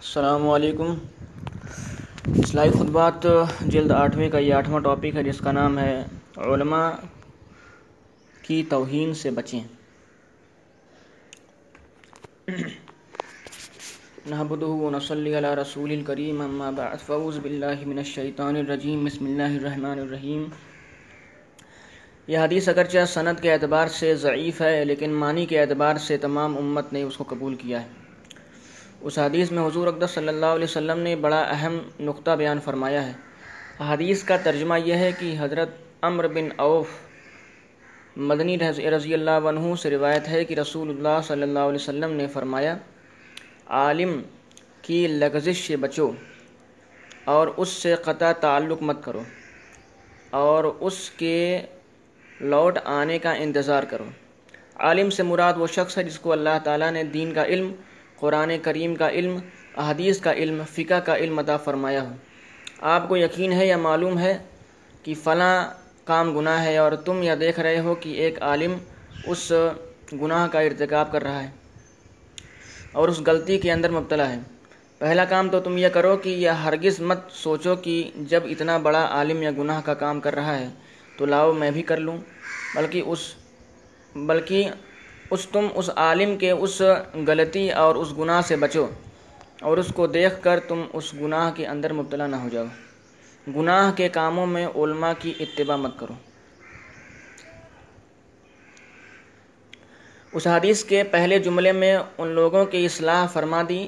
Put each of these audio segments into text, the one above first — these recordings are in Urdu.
السلام علیکم۔ اصلاحی خطبات جلد آٹھویں کا یہ آٹھواں ٹاپک ہے جس کا نام ہے علماء کی توہین سے بچیں۔ نحمده ونصلي على رسول الكريم اما بعد، فاعوذ بالله من الشیطان الرجیم بسم اللہ الرحمن الرحیم یہ حدیث اگرچہ سند کے اعتبار سے ضعیف ہے، لیکن معنی کے اعتبار سے تمام امت نے اس کو قبول کیا ہے۔ اس حدیث میں حضور اقدس صلی اللہ علیہ وسلم نے بڑا اہم نقطہ بیان فرمایا ہے۔ حدیث کا ترجمہ یہ ہے کہ حضرت امر بن اوف مدنی رضی اللہ عنہ سے روایت ہے کہ رسول اللہ صلی اللہ علیہ وسلم نے فرمایا، عالم کی لغزش سے بچو اور اس سے قطع تعلق مت کرو اور اس کے لوٹ آنے کا انتظار کرو۔ عالم سے مراد وہ شخص ہے جس کو اللہ تعالیٰ نے دین کا علم قرآن کریم کا علم، احادیث کا علم، فقہ کا علم عطا فرمایا ہو آپ کو یقین ہے یا معلوم ہے کہ فلاں کام گناہ ہے اور تم یا دیکھ رہے ہو کہ ایک عالم اس گناہ کا ارتکاب کر رہا ہے اور اس غلطی کے اندر مبتلا ہے۔ پہلا کام تو تم یہ کرو کہ یہ ہرگز مت سوچو کہ جب اتنا بڑا عالم یا گناہ کا کام کر رہا ہے تو لاؤ میں بھی کر لوں، بلکہ اس، بلکہ اس تم اس عالم کے اس غلطی اور اس گناہ سے بچو اور اس کو دیکھ کر تم اس گناہ کے اندر مبتلا نہ ہو جاؤ۔ گناہ کے کاموں میں علماء کی اتباع مت کرو۔ اس حدیث کے پہلے جملے میں ان لوگوں کی اصلاح فرما دی،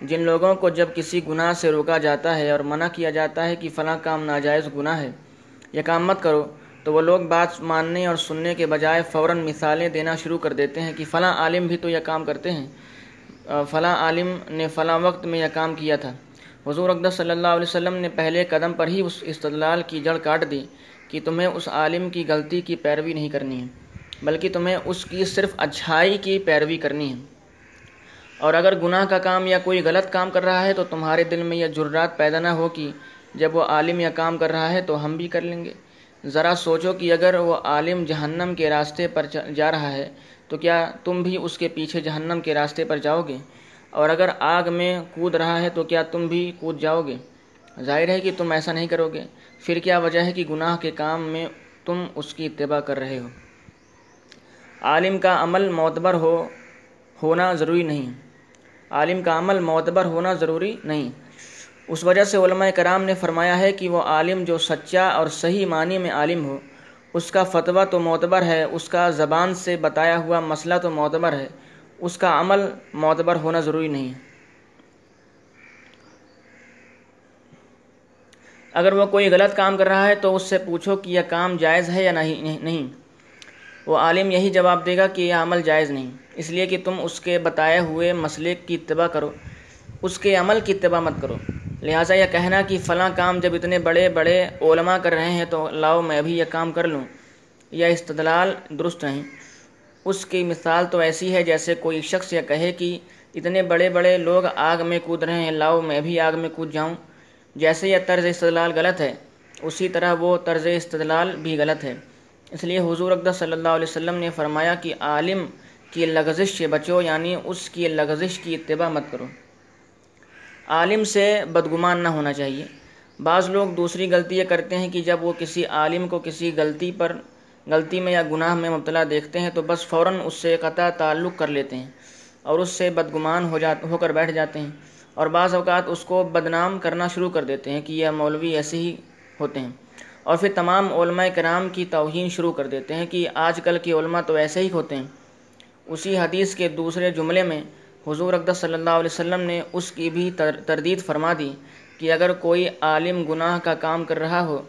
جن لوگوں کو جب کسی گناہ سے روکا جاتا ہے اور منع کیا جاتا ہے کہ فلاں کام ناجائز گناہ ہے، یہ کام مت کرو۔ تو وہ لوگ بات ماننے اور سننے کے بجائے فوراً مثالیں دینا شروع کر دیتے ہیں کہ فلاں عالم بھی تو یہ کام کرتے ہیں۔ فلاں عالم نے فلاں وقت میں یہ کام کیا تھا۔ حضور اقدس صلی اللہ علیہ وسلم نے پہلے قدم پر ہی اس استدلال کی جڑ کاٹ دی کہ تمہیں اس عالم کی غلطی کی پیروی نہیں کرنی ہے، بلکہ تمہیں اس کی صرف اچھائی کی پیروی کرنی ہے۔ اور اگر گناہ کا کام یا کوئی غلط کام کر رہا ہے تو تمہارے دل میں یہ جرات پیدا نہ ہو کہ جب وہ عالم یا کام کر رہا ہے تو ہم بھی کر لیں گے۔ ذرا سوچو کہ اگر وہ عالم جہنم کے راستے پر جا رہا ہے، تو کیا تم بھی اس کے پیچھے جہنم کے راستے پر جاؤ گے؟ اور اگر آگ میں کود رہا ہے، تو کیا تم بھی کود جاؤ گے؟ ظاہر ہے کہ تم ایسا نہیں کرو گے۔ پھر کیا وجہ ہے کہ گناہ کے کام میں تم اس کی اتباع کر رہے ہو؟ عالم کا عمل معتبر ہو ہونا ضروری نہیں۔ عالم کا عمل معتبر ہونا ضروری نہیں۔ اس وجہ سے علماء کرام نے فرمایا ہے کہ وہ عالم جو سچا اور صحیح معنی میں عالم ہو، اس کا فتویٰ تو معتبر ہے، اس کا زبان سے بتایا ہوا مسئلہ تو معتبر ہے، اس کا عمل معتبر ہونا ضروری نہیں اگر وہ کوئی غلط کام کر رہا ہے تو اس سے پوچھو کہ یہ کام جائز ہے یا نہیں نہیں۔ وہ عالم یہی جواب دے گا کہ یہ عمل جائز نہیں۔ اس لیے کہ تم اس کے بتائے ہوئے مسئلے کی اتباع کرو، اس کے عمل کی اتباع مت کرو۔ لہٰذا یہ کہنا کہ فلاں کام جب اتنے بڑے بڑے علماء کر رہے ہیں تو لاؤ میں بھی یہ کام کر لوں۔ یا استدلال درست نہیں اس کی مثال تو ایسی ہے جیسے کوئی شخص یہ کہے کہ اتنے بڑے بڑے لوگ آگ میں کود رہے ہیں، لاؤ میں بھی آگ میں کود جاؤں۔ جیسے یہ طرز استدلال غلط ہے، اسی طرح وہ طرز استدلال بھی غلط ہے۔ اس لیے حضور اقدس صلی اللہ علیہ وسلم نے فرمایا کہ عالم کی لغزش سے بچو یعنی اس کی لغزش کی اتباع مت کرو۔ عالم سے بدگمان نہ ہونا چاہیے۔ بعض لوگ دوسری غلطی یہ کرتے ہیں کہ جب وہ کسی عالم کو کسی غلطی پر، غلطی میں یا گناہ میں مبتلا دیکھتے ہیں تو بس فوراً اس سے قطع تعلق کر لیتے ہیں اور اس سے بدگمان ہو جا، ہو کر بیٹھ جاتے ہیں اور بعض اوقات اس کو بدنام کرنا شروع کر دیتے ہیں کہ یہ مولوی ایسے ہی ہوتے ہیں۔ اور پھر تمام علماء کرام کی توہین شروع کر دیتے ہیں کہ آج کل کے علماء تو ایسے ہی ہوتے ہیں۔ اسی حدیث کے دوسرے جملے میں حضور اقدس صلی اللہ علیہ وسلم نے اس کی بھی تردید فرما دی کہ اگر کوئی عالم گناہ کا کام کر رہا ہو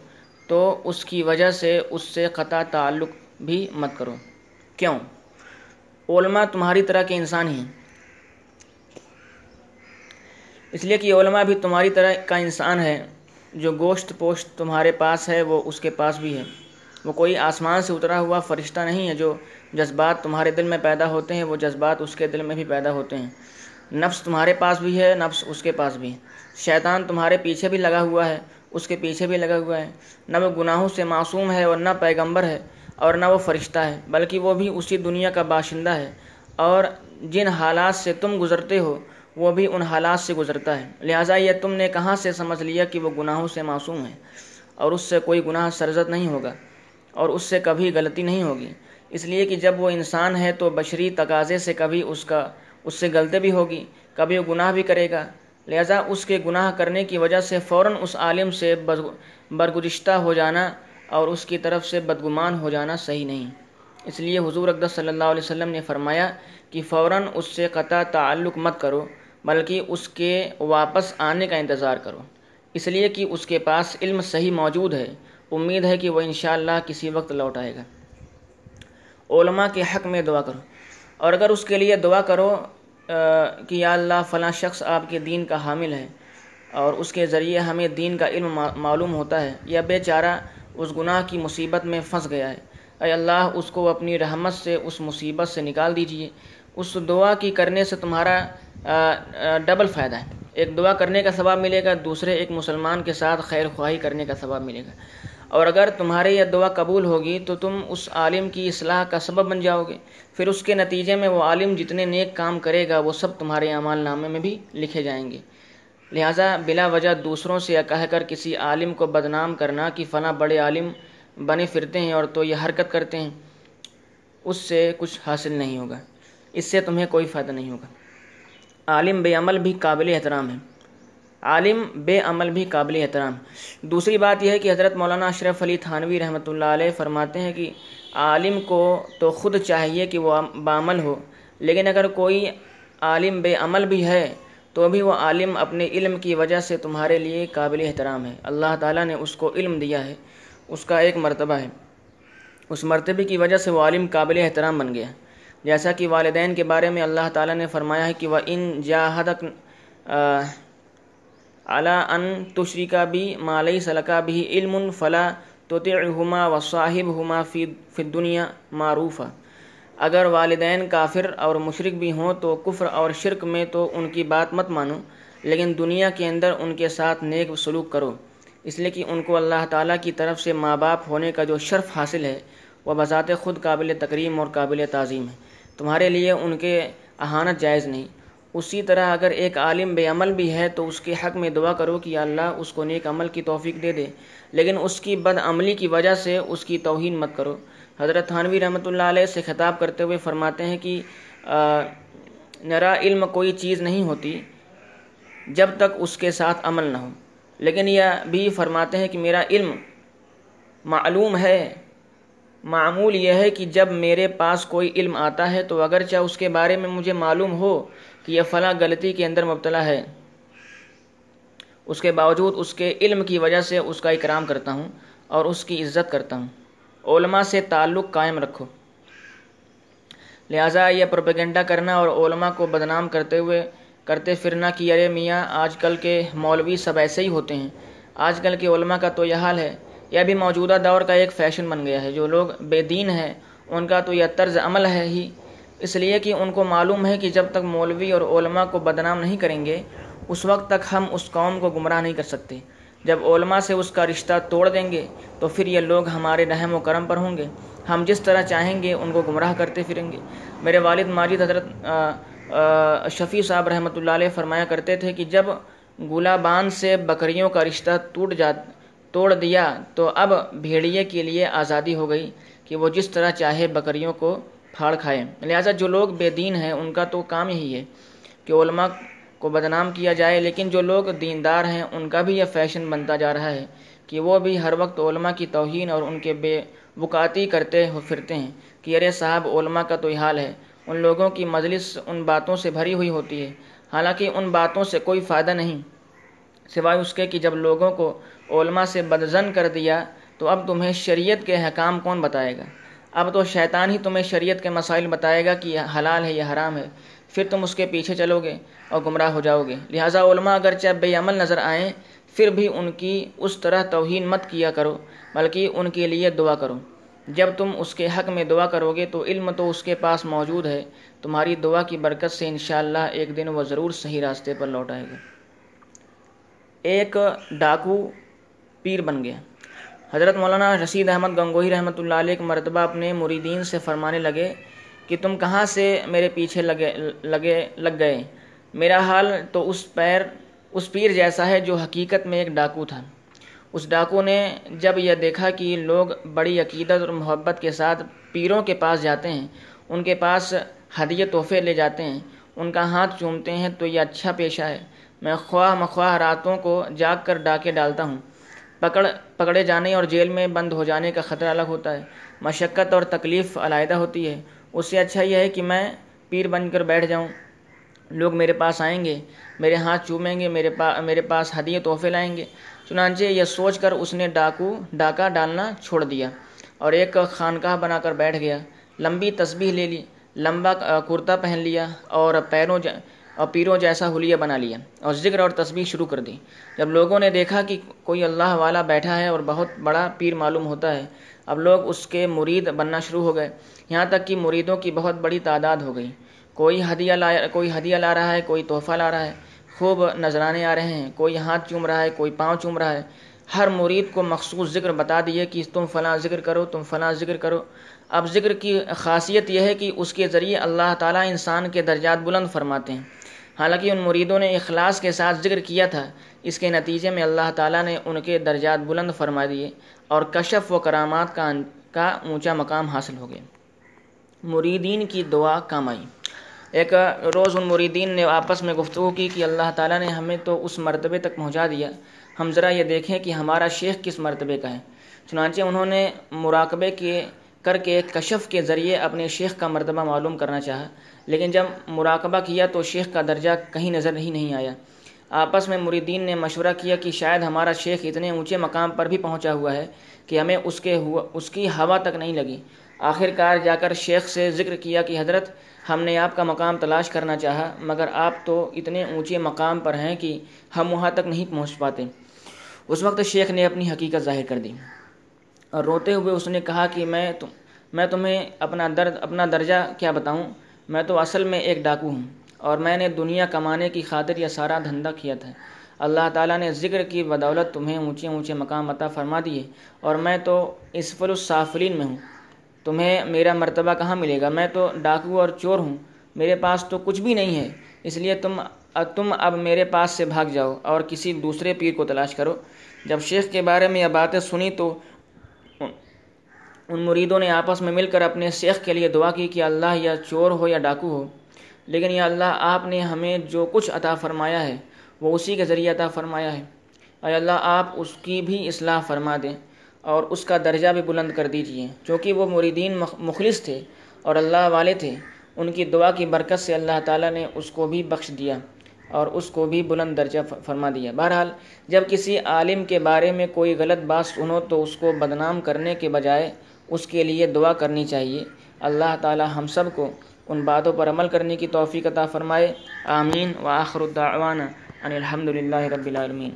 تو اس کی وجہ سے اس سے قطع تعلق بھی مت کرو۔ کیوں؟ علماء تمہاری طرح کے انسان ہیں۔ اس لیے کہ علماء بھی تمہاری طرح کا انسان ہے۔ جو گوشت پوشت تمہارے پاس ہے وہ اس کے پاس بھی ہے۔ وہ کوئی آسمان سے اترا ہوا فرشتہ نہیں ہے جو جذبات تمہارے دل میں پیدا ہوتے ہیں، وہ جذبات اس کے دل میں بھی پیدا ہوتے ہیں۔ نفس تمہارے پاس بھی ہے، نفس اس کے پاس بھی۔ ہے شیطان تمہارے پیچھے بھی لگا ہوا ہے، اس کے پیچھے بھی لگا ہوا ہے۔ نہ وہ گناہوں سے معصوم ہے اور نہ پیغمبر ہے اور نہ وہ فرشتہ ہے، بلکہ وہ بھی اسی دنیا کا باشندہ ہے۔ اور جن حالات سے تم گزرتے ہو، وہ بھی ان حالات سے گزرتا ہے۔ لہٰذا یہ تم نے کہاں سے سمجھ لیا کہ وہ گناہوں سے معصوم ہے؟ اور اس سے کوئی گناہ سرزد نہیں ہوگا۔ اور اس سے کبھی غلطی نہیں ہوگی۔ اس لیے کہ جب وہ انسان ہے تو بشری تقاضے سے کبھی اس کا، اس سے غلطی بھی ہوگی، کبھی وہ گناہ بھی کرے گا۔ لہذا اس کے گناہ کرنے کی وجہ سے فوراً اس عالم سے برگزشتہ ہو جانا اور اس کی طرف سے بدگمان ہو جانا صحیح نہیں۔ اس لیے حضور اقدس صلی اللہ علیہ وسلم نے فرمایا کہ فوراً اس سے قطع تعلق مت کرو، بلکہ اس کے واپس آنے کا انتظار کرو۔ اس لیے کہ اس کے پاس علم صحیح موجود ہے۔ امید ہے کہ وہ انشاءاللہ کسی وقت لوٹ آئے گا۔ علماء کے حق میں دعا کرو۔ اور اگر اس کے لیے دعا کرو کہ یا اللہ، فلاں شخص آپ کے دین کا حامل ہے اور اس کے ذریعے ہمیں دین کا علم معلوم ہوتا ہے، یا بے چارہ اس گناہ کی مصیبت میں پھنس گیا ہے، اے اللہ، اس کو اپنی رحمت سے، اس مصیبت سے نکال دیجیے۔ اس دعا کی کرنے سے تمہارا ڈبل فائدہ ہے۔ ایک دعا کرنے کا ثواب ملے گا، دوسرے ایک مسلمان کے ساتھ خیر خواہی کرنے کا ثواب ملے گا۔ اور اگر تمہارے یہ دعا قبول ہوگی تو تم اس عالم کی اصلاح کا سبب بن جاؤ گے۔ پھر اس کے نتیجے میں وہ عالم جتنے نیک کام کرے گا، وہ سب تمہارے اعمال نامے میں بھی لکھے جائیں گے۔ لہٰذا بلا وجہ دوسروں سے کہہ کر کسی عالم کو بدنام کرنا کہ فلاں بڑے عالم بنے پھرتے ہیں اور تو یہ حرکت کرتے ہیں، اس سے کچھ حاصل نہیں ہوگا۔ اس سے تمہیں کوئی فائدہ نہیں ہوگا۔ عالم بے عمل بھی قابل احترام ہے۔ عالم بے عمل بھی قابل احترام۔ دوسری بات یہ ہے کہ حضرت مولانا اشرف علی تھانوی رحمۃ اللہ علیہ فرماتے ہیں کہ عالم کو تو خود چاہیے کہ وہ بعمل ہو، لیکن اگر کوئی عالم بے عمل بھی ہے تو بھی وہ عالم اپنے علم کی وجہ سے تمہارے لیے قابل احترام ہے۔ اللہ تعالیٰ نے اس کو علم دیا ہے، اس کا ایک مرتبہ ہے۔ اس مرتبے کی وجہ سے وہ عالم قابل احترام بن گیا۔ جیسا کہ والدین کے بارے میں اللہ تعالیٰ نے فرمایا ہے کہ وہ ان جاہدک اعلیٰ ان تشری کا بھی مالئی سلقہ بھی علم فلاں تو ہما و صاحب ہما فی دنیا معروف اگر والدین کافر اور مشرق بھی ہوں تو کفر اور شرک میں تو ان کی بات مت مانو، لیکن دنیا کے اندر ان کے ساتھ نیک سلوک کرو۔ اس لیے کہ ان کو اللہ تعالیٰ کی طرف سے ماں باپ ہونے کا جو شرف حاصل ہے، وہ بذات خود قابل تکریم اور قابل تعظیم ہے۔ تمہارے لیے ان کے اہانت جائز نہیں۔ اسی طرح اگر ایک عالم بے عمل بھی ہے تو اس کے حق میں دعا کرو کہ اللہ اس کو نیک عمل کی توفیق دے دے۔ لیکن اس کی بد عملی کی وجہ سے اس کی توہین مت کرو۔ حضرت تھانوی رحمۃ اللہ علیہ سے خطاب کرتے ہوئے فرماتے ہیں کہ نرا علم کوئی چیز نہیں ہوتی جب تک اس کے ساتھ عمل نہ ہو۔ لیکن یہ بھی فرماتے ہیں کہ میرا علم معلوم ہے۔ معمول یہ ہے کہ جب میرے پاس کوئی علم آتا ہے تو اگرچہ اس کے بارے میں مجھے معلوم ہو کہ یہ فلاں غلطی کے اندر مبتلا ہے۔ اس کے باوجود اس کے علم کی وجہ سے اس کا اکرام کرتا ہوں اور اس کی عزت کرتا ہوں۔ علماء سے تعلق قائم رکھو۔ لہٰذا یہ پروپیگنڈا کرنا اور علماء کو بدنام کرتے ہوئے کرتے پھرنا کہ ارے میاں، آج کل کے مولوی سب ایسے ہی ہوتے ہیں۔ آج کل کے علماء کا تو یہ حال ہے یہ بھی موجودہ دور کا ایک فیشن بن گیا ہے۔ جو لوگ بے دین ہیں، ان کا تو یہ طرز عمل ہے ہی۔ اس لیے کہ ان کو معلوم ہے کہ جب تک مولوی اور علماء کو بدنام نہیں کریں گے، اس وقت تک ہم اس قوم کو گمراہ نہیں کر سکتے۔ جب علماء سے اس کا رشتہ توڑ دیں گے، تو پھر یہ لوگ ہمارے رحم و کرم پر ہوں گے۔ ہم جس طرح چاہیں گے، ان کو گمراہ کرتے پھریں گے۔ میرے والد ماجد حضرت شفیع صاحب رحمۃ اللہ علیہ فرمایا کرتے تھے کہ جب گلا باندھ سے بکریوں کا رشتہ ٹوٹ جا توڑ دیا تو اب بھیڑیے کے لیے آزادی ہو گئی کہ وہ جس طرح چاہے بکریوں کو پھاڑ کھائے۔ لہٰذا جو لوگ بے دین ہیں، ان کا تو کام یہی ہے کہ علماء کو بدنام کیا جائے، لیکن جو لوگ دیندار ہیں، ان کا بھی یہ فیشن بنتا جا رہا ہے کہ وہ بھی ہر وقت علماء کی توہین اور ان کے بے وکاتی کرتے ہو پھرتے ہیں کہ ارے صاحب، علماء کا تو حال ہے۔ ان لوگوں کی مجلس ان باتوں سے بھری ہوئی ہوتی ہے، حالانکہ ان باتوں سے کوئی فائدہ نہیں۔ سوائے اس کے کہ جب لوگوں کو علماء سے بدزن کر دیا، تو اب تمہیں شریعت کے حکام کون بتائے گا؟ اب تو شیطان ہی تمہیں شریعت کے مسائل بتائے گا کہ یہ حلال ہے، یہ حرام ہے۔ پھر تم اس کے پیچھے چلو گے اور گمراہ ہو جاؤ گے۔ لہٰذا علماء اگر چاہے بے عمل نظر آئیں، پھر بھی ان کی اس طرح توہین مت کیا کرو، بلکہ ان کے لیے دعا کرو۔ جب تم اس کے حق میں دعا کرو گے، تو علم تو اس کے پاس موجود ہے۔ تمہاری دعا کی برکت سے انشاءاللہ ایک دن وہ ضرور صحیح راستے پر لوٹ آئے گا۔ ایک ڈاکو پیر بن گیا۔ حضرت مولانا رشید احمد گنگوہی رحمۃ اللہ علیہ مرتبہ اپنے مریدین سے فرمانے لگے کہ تم کہاں سے میرے پیچھے لگے لگے، لگ گئے۔ میرا حال تو اس پیر اس پیر جیسا ہے جو حقیقت میں ایک ڈاکو تھا۔ اس ڈاکو نے جب یہ دیکھا کہ لوگ بڑی عقیدت اور محبت کے ساتھ پیروں کے پاس جاتے ہیں، ان کے پاس ہدیے تحفے لے جاتے ہیں، ان کا ہاتھ چومتے ہیں، تو یہ اچھا پیشہ ہے۔ میں خواہ مخواہ راتوں کو جاگ کر ڈاکے ڈالتا ہوں۔ پکڑ، پکڑے جانے اور جیل میں بند ہو جانے کا خطرہ الگ ہوتا ہے۔ مشقت اور تکلیف علیحدہ ہوتی ہے۔ اس سے اچھا یہ ہے کہ میں پیر بن کر بیٹھ جاؤں۔ لوگ میرے پاس آئیں گے، میرے ہاتھ چومیں گے، میرے پا، میرے پاس ہدیے، تحفے لائیں گے۔ چنانچہ یہ سوچ کر اس نے ڈاکو، ڈاکہ ڈالنا چھوڑ دیا اور ایک خانقاہ بنا کر بیٹھ گیا۔ لمبی تسبیح لے لی، لمبا کرتا پہن لیا اور پیروں اور پیروں جیسا حلیہ بنا لیا اور ذکر اور تسبیح شروع کر دی۔ جب لوگوں نے دیکھا کہ کوئی اللہ والا بیٹھا ہے اور بہت بڑا پیر معلوم ہوتا ہے، اب لوگ اس کے مرید بننا شروع ہو گئے۔ یہاں تک کہ مریدوں کی بہت بڑی تعداد ہو گئی۔ کوئی ہدیہ لا، کوئی ہدیہ لا رہا ہے، کوئی تحفہ لا رہا ہے۔ خوب نذرانے آ رہے ہیں۔ کوئی ہاتھ چوم رہا ہے، کوئی پاؤں چوم رہا ہے۔ ہر مرید کو مخصوص ذکر بتا دیے کہ تم فلاں ذکر کرو، تم فلاں ذکر کرو۔ اب ذکر کی خاصیت یہ ہے کہ اس کے ذریعے اللہ تعالیٰ انسان کے درجات بلند فرماتے ہیں۔ حالانکہ ان مریدوں نے اخلاص کے ساتھ ذکر کیا تھا۔ اس کے نتیجے میں اللہ تعالیٰ نے ان کے درجات بلند فرما دیے اور کشف و کرامات کا کا اونچا مقام حاصل ہو گیا۔ مریدین کی دعا کام آئی۔ ایک روز ان مریدین نے آپس میں گفتگو کی کہ اللہ تعالیٰ نے ہمیں تو اس مرتبے تک پہنچا دیا۔ ہم ذرا یہ دیکھیں کہ ہمارا شیخ کس مرتبے کا ہے۔ چنانچہ انہوں نے مراقبے کے کر کے کشف کے ذریعے اپنے شیخ کا مرتبہ معلوم کرنا چاہا، لیکن جب مراقبہ کیا تو شیخ کا درجہ کہیں نظر ہی نہیں آیا۔ آپس میں مریدین نے مشورہ کیا کہ شاید ہمارا شیخ اتنے اونچے مقام پر بھی پہنچا ہوا ہے کہ ہمیں اس کے ہوا، اس کی ہوا تک نہیں لگی۔ آخر کار جا کر شیخ سے ذکر کیا کہ حضرت، ہم نے آپ کا مقام تلاش کرنا چاہا، مگر آپ تو اتنے اونچے مقام پر ہیں کہ ہم وہاں تک نہیں پہنچ پاتے۔ اس وقت شیخ نے اپنی حقیقت ظاہر کر دی۔ روتے ہوئے اس نے کہا کہ میں تم میں تمہیں اپنا درد اپنا درجہ کیا بتاؤں؟ میں تو اصل میں ایک ڈاکو ہوں اور میں نے دنیا کمانے کی خاطر یہ سارا دھندا کیا تھا۔ اللہ تعالیٰ نے ذکر کی بدولت تمہیں اونچے اونچے مقام عطا فرما دیے اور میں تو اسفل الصافلین میں ہوں۔ تمہیں میرا مرتبہ کہاں ملے گا؟ میں تو ڈاکو اور چور ہوں۔ میرے پاس تو کچھ بھی نہیں ہے، اس لیے تم تم اب میرے پاس سے بھاگ جاؤ اور کسی دوسرے پیر کو تلاش کرو۔ جب شیخ کے بارے میں یہ باتیں سنی تو ان مریدوں نے آپس میں مل کر اپنے شیخ کے لیے دعا کی کہ اللہ یا چور ہو یا ڈاکو ہو۔ لیکن یا اللہ، آپ نے ہمیں جو کچھ عطا فرمایا ہے، وہ اسی کے ذریعے عطا فرمایا ہے۔ اے اللہ، آپ اس کی بھی اصلاح فرما دیں اور اس کا درجہ بھی بلند کر دیجیے۔ چونکہ وہ مریدین مخلص تھے اور اللہ والے تھے، ان کی دعا کی برکت سے اللہ تعالیٰ نے اس کو بھی بخش دیا اور اس کو بھی بلند درجہ فرما دیا۔ بہرحال، جب کسی عالم کے بارے میں کوئی غلط بات سنو تو اس کو بدنام کرنے کے بجائے اس کے لیے دعا کرنی چاہیے۔ اللہ تعالی ہم سب کو ان باتوں پر عمل کرنے کی توفیق عطا فرمائے۔ آمین۔ و آخر الدعوانا ان الحمد للہ رب العالمین۔